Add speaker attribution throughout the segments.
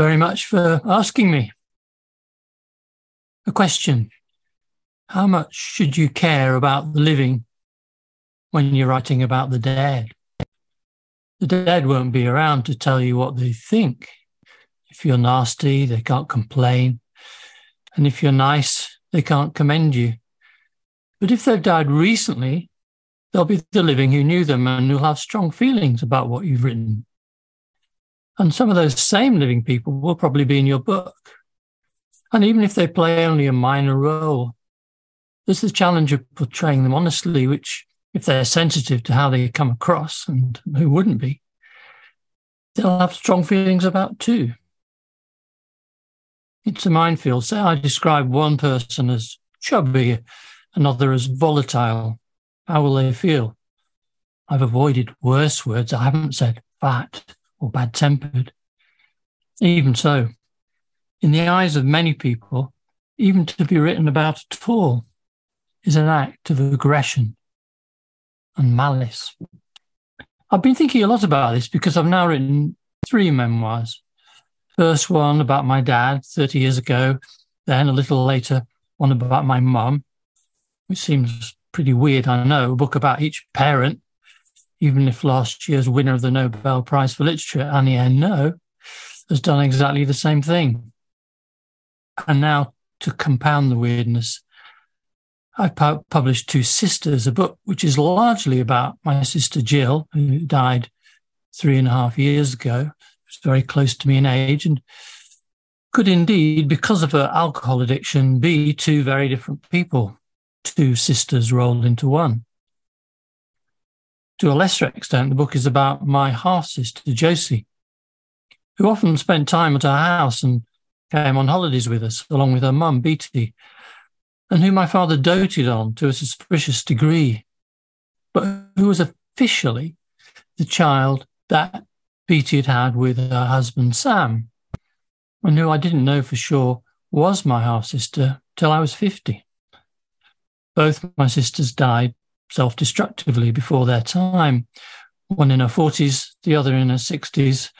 Speaker 1: very much for asking me. A question How much should you care about the living when you're writing about the dead? The dead won't be around to tell you what they think. If you're nasty, they can't complain. And if you're nice, they can't commend you. But if they've died recently, they'll be the living who knew them and who'll have strong feelings about what you've written. And some of those same living people will probably be in your book. And even if they play only a minor role, there's the challenge of portraying them honestly, which, if they're sensitive to how they come across, and who wouldn't be, they'll have strong feelings about too. It's a minefield. Say I describe one person as chubby, another as volatile. How will they feel? I've avoided worse words. I haven't said fat or bad tempered. Even so, in the eyes of many people, even to be written about at all is an act of aggression and malice. I've been thinking a lot about this because I've now written three memoirs. First one about my dad 30 years ago, then a little later, one about my mum, which seems pretty weird, I know, a book about each parent, even if last year's winner of the Nobel Prize for Literature, Annie Ernaux, has done exactly the same thing. And now, to compound the weirdness, I've pu- published Two Sisters, a book which is largely about my sister Jill, who died three and a half years ago. She's very close to me in age and could indeed, because of her alcohol addiction, be two very different people, two sisters rolled into one. To a lesser extent, the book is about my half sister, Josie, who often spent time at our house and came on holidays with us, along with her mum, Beatty, and who my father doted on to a suspicious degree, but who was officially the child that Beatty had had with her husband, Sam, and who I didn't know for sure was my half sister till I was 50. Both my sisters died self destructively before their time, one in her 40s, the other in her 60s,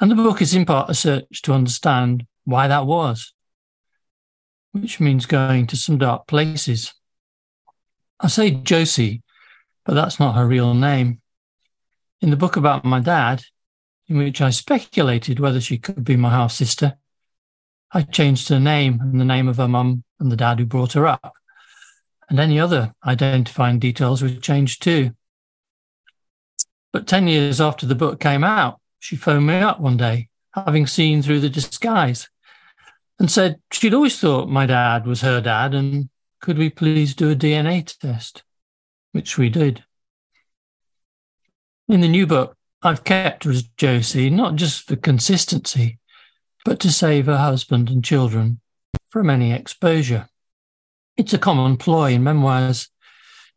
Speaker 1: and the book is in part a search to understand why that was, which means going to some dark places. I say Josie, but that's not her real name. In the book about my dad, in which I speculated whether she could be my half sister, I changed her name and the name of her mum and the dad who brought her up. And any other identifying details were changed too. But 10 years after the book came out, she phoned me up one day, having seen through the disguise and said she'd always thought my dad was her dad and could we please do a DNA test? Which we did. In the new book, I've kept as Josie, not just for consistency, but to save her husband and children from any exposure. It's a common ploy in memoirs.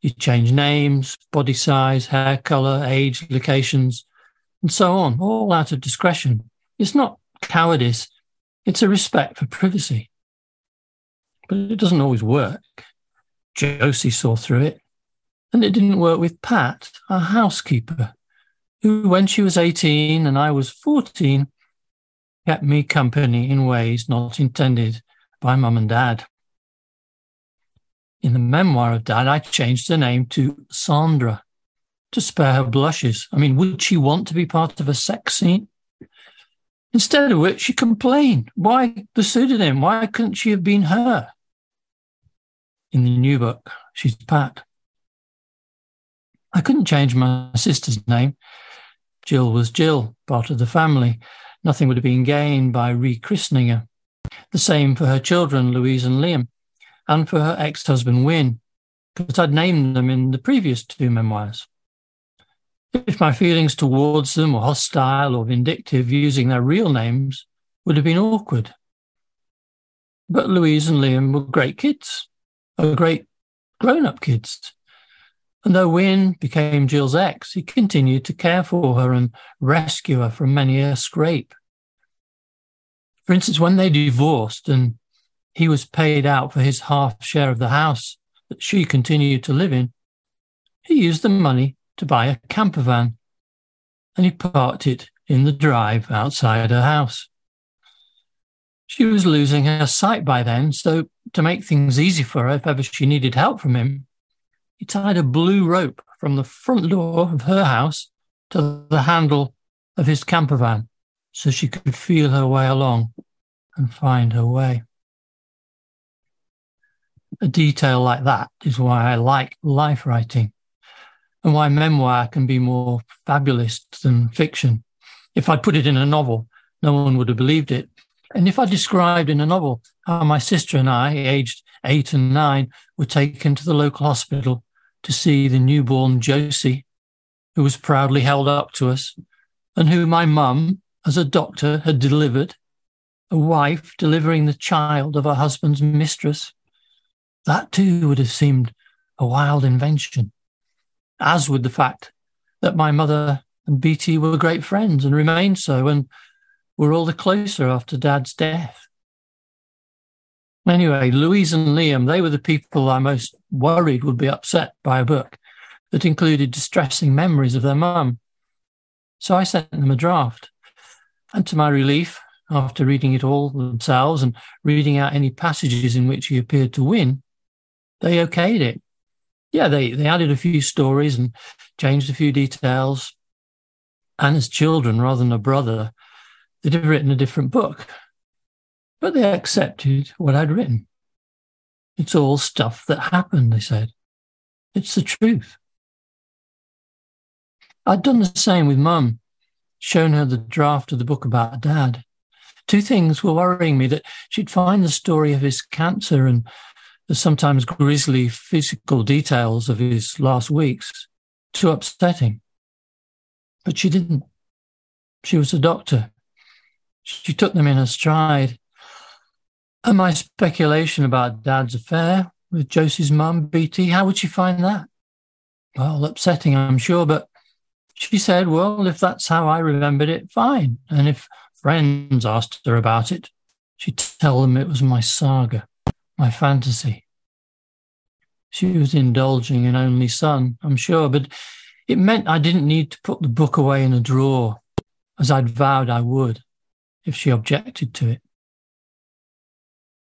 Speaker 1: You change names, body size, hair color, age, locations, and so on, all out of discretion. It's not cowardice, it's a respect for privacy. But it doesn't always work. Josie saw through it. And it didn't work with Pat, our housekeeper, who, when she was 18 and I was 14, kept me company in ways not intended by mum and dad. In the memoir of dad, I changed her name to Sandra to spare her blushes. I mean, would she want to be part of a sex scene? Instead of which, she complained. Why the pseudonym? Why couldn't she have been her? In the new book, she's Pat. I couldn't change my sister's name. Jill was Jill, part of the family. Nothing would have been gained by rechristening her. The same for her children, Louise and Liam, and for her ex husband, Win, because I'd named them in the previous two memoirs. If my feelings towards them were hostile or vindictive, using their real names would have been awkward. But Louise and Liam were great kids, or great grown up kids. And though Win became Jill's ex, he continued to care for her and rescue her from many a scrape. For instance, when they divorced and he was paid out for his half share of the house that she continued to live in, he used the money to buy a camper van and he parked it in the drive outside her house. She was losing her sight by then, so to make things easy for her if ever she needed help from him, he tied a blue rope from the front door of her house to the handle of his camper van so she could feel her way along and find her way. A detail like that is why I like life writing and why memoir can be more fabulous than fiction. If I'd put it in a novel, no one would have believed it. And if I described in a novel how my sister and I, aged eight and nine, were taken to the local hospital to see the newborn Josie, who was proudly held up to us, and who my mum, as a doctor, had delivered, a wife delivering the child of her husband's mistress, that too would have seemed a wild invention, as would the fact that my mother and Beatty were great friends and remained so, and were all the closer after Dad's death. Anyway, Louise and Liam, they were the people I most worried would be upset by a book that included distressing memories of their mum. So I sent them a draft. And to my relief, after reading it all themselves and reading out any passages in which he appeared to win, they okayed it. Yeah, they, they added a few stories and changed a few details. Anna's children, rather than a brother, they'd have written a different book. But they accepted what I'd written. It's all stuff that happened, they said. It's the truth. I'd done the same with Mum, shown her the draft of the book about Dad. Two things were worrying me that she'd find the story of his cancer and the sometimes grisly physical details of his last weeks too upsetting. But she didn't. She was a doctor. She took them in her stride. And my speculation about Dad's affair with Josie's mum, Beatty, how would she find that? Well, upsetting, I'm sure, but she said, well, if that's how I remembered it, fine. And if friends asked her about it, she'd tell them it was my saga, my fantasy. She was indulging an only son, I'm sure, but it meant I didn't need to put the book away in a drawer, as I'd vowed I would, if she objected to it.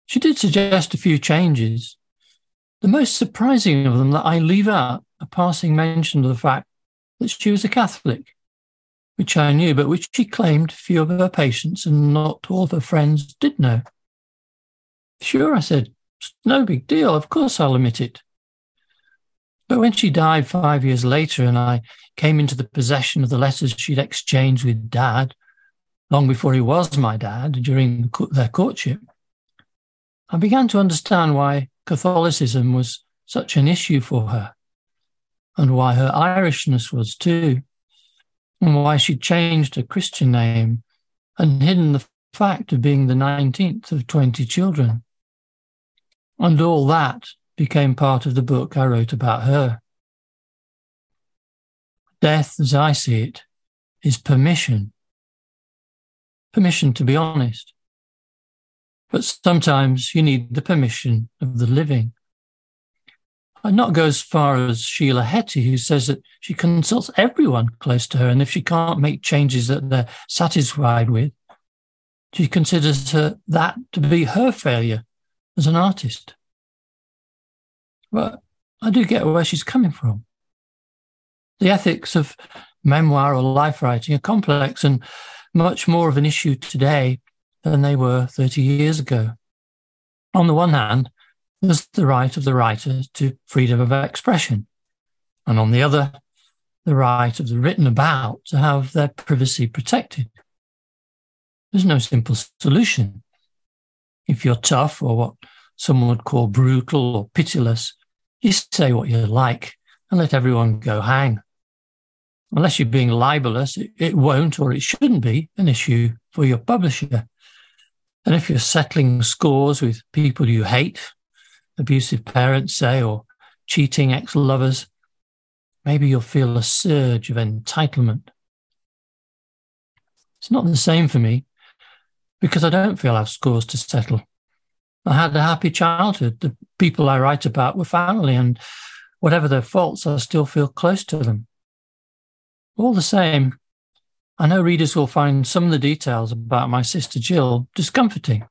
Speaker 1: She did suggest a few changes. The most surprising of them that I leave out a passing mention of the fact that she was a Catholic, which I knew, but which she claimed few of her patients and not all of her friends did know. Sure, I said, it's no big deal. Of course I'll admit it. But when she died five years later and I came into the possession of the letters she'd exchanged with dad, long before he was my dad, during their courtship, I began to understand why Catholicism was such an issue for her and why her Irishness was too, and why she'd changed her Christian name and hidden the fact of being the 19th of 20 children. And all that became part of the book I wrote about her. Death, as I see it, is permission. Permission to be honest. But sometimes you need the permission of the living. I'd not go as far as Sheila Heti, who says that she consults everyone close to her, and if she can't make changes that they're satisfied with, she considers her, that to be her failure as an artist. But I do get where she's coming from. The ethics of memoir or life writing are complex and much more of an issue today than they were 30 years ago. On the one hand, there's the right of the writer to freedom of expression, and on the other, the right of the written about to have their privacy protected. There's no simple solution. If you're tough or what someone would call brutal or pitiless, you say what you like and let everyone go hang. Unless you're being libelous, it, it won't or it shouldn't be an issue for your publisher. And if you're settling scores with people you hate, abusive parents, say, or cheating ex lovers, maybe you'll feel a surge of entitlement. It's not the same for me because I don't feel I have scores to settle. I had a happy childhood. The people I write about were family, and whatever their faults, I still feel close to them. All the same, I know readers will find some of the details about my sister Jill discomforting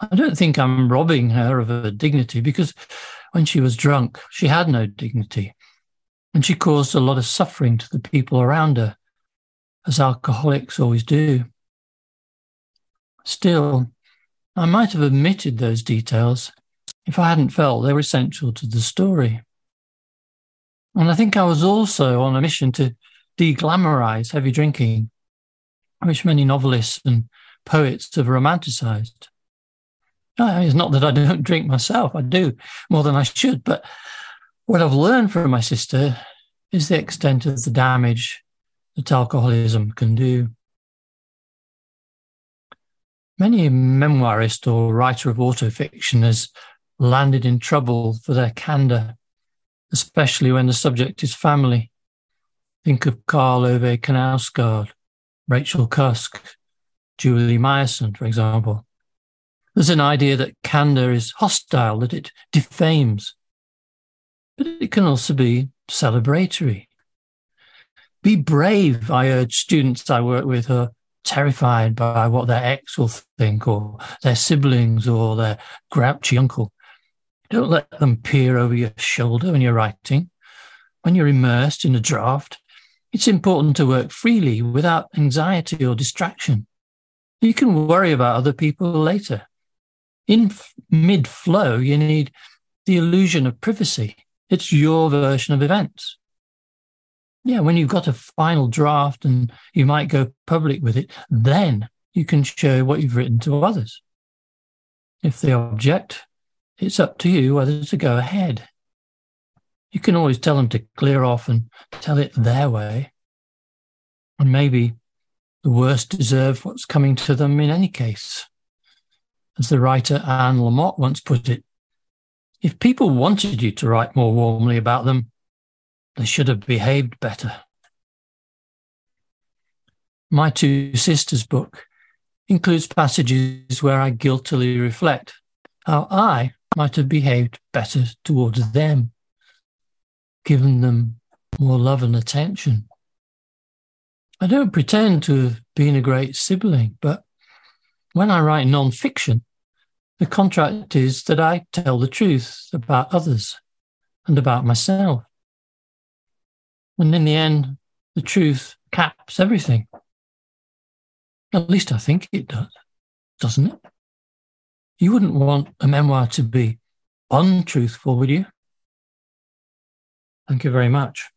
Speaker 1: I don't think I'm robbing her of her dignity because when she was drunk, she had no dignity and she caused a lot of suffering to the people around her, as alcoholics always do. Still, I might have omitted those details if I hadn't felt they were essential to the story. And I think I was also on a mission to deglamorize heavy drinking, which many novelists and poets have romanticized. It's not that I don't drink myself, I do more than I should, but what I've learned from my sister is the extent of the damage that alcoholism can do. Many a memoirist or writer of autofiction has landed in trouble for their candor, especially when the subject is family. Think of Karl Ove Knausgaard, Rachel Cusk, Julie Myerson, for example. There's an idea that candor is hostile, that it defames. But it can also be celebratory. Be brave, I urge students I work with are terrified by what their ex will think, or their siblings, or their grouchy uncle. Don't let them peer over your shoulder when you're writing. When you're immersed in a draft, it's important to work freely without anxiety or distraction. You can worry about other people later. In mid flow, you need the illusion of privacy. It's your version of events. Yeah, when you've got a final draft and you might go public with it, then you can show what you've written to others. If they object, it's up to you whether to go ahead. You can always tell them to clear off and tell it their way. And maybe the worst deserve what's coming to them in any case. As the writer Anne Lamott once put it, if people wanted you to write more warmly about them, they should have behaved better. My Two Sisters book includes passages where I guiltily reflect how I might have behaved better towards them, given them more love and attention. I don't pretend to have been a great sibling, but when I write non-fiction, the contract is that I tell the truth about others and about myself. And in the end, the truth caps everything. At least I think it does, doesn't it? You wouldn't want a memoir to be untruthful, would you? Thank you very much.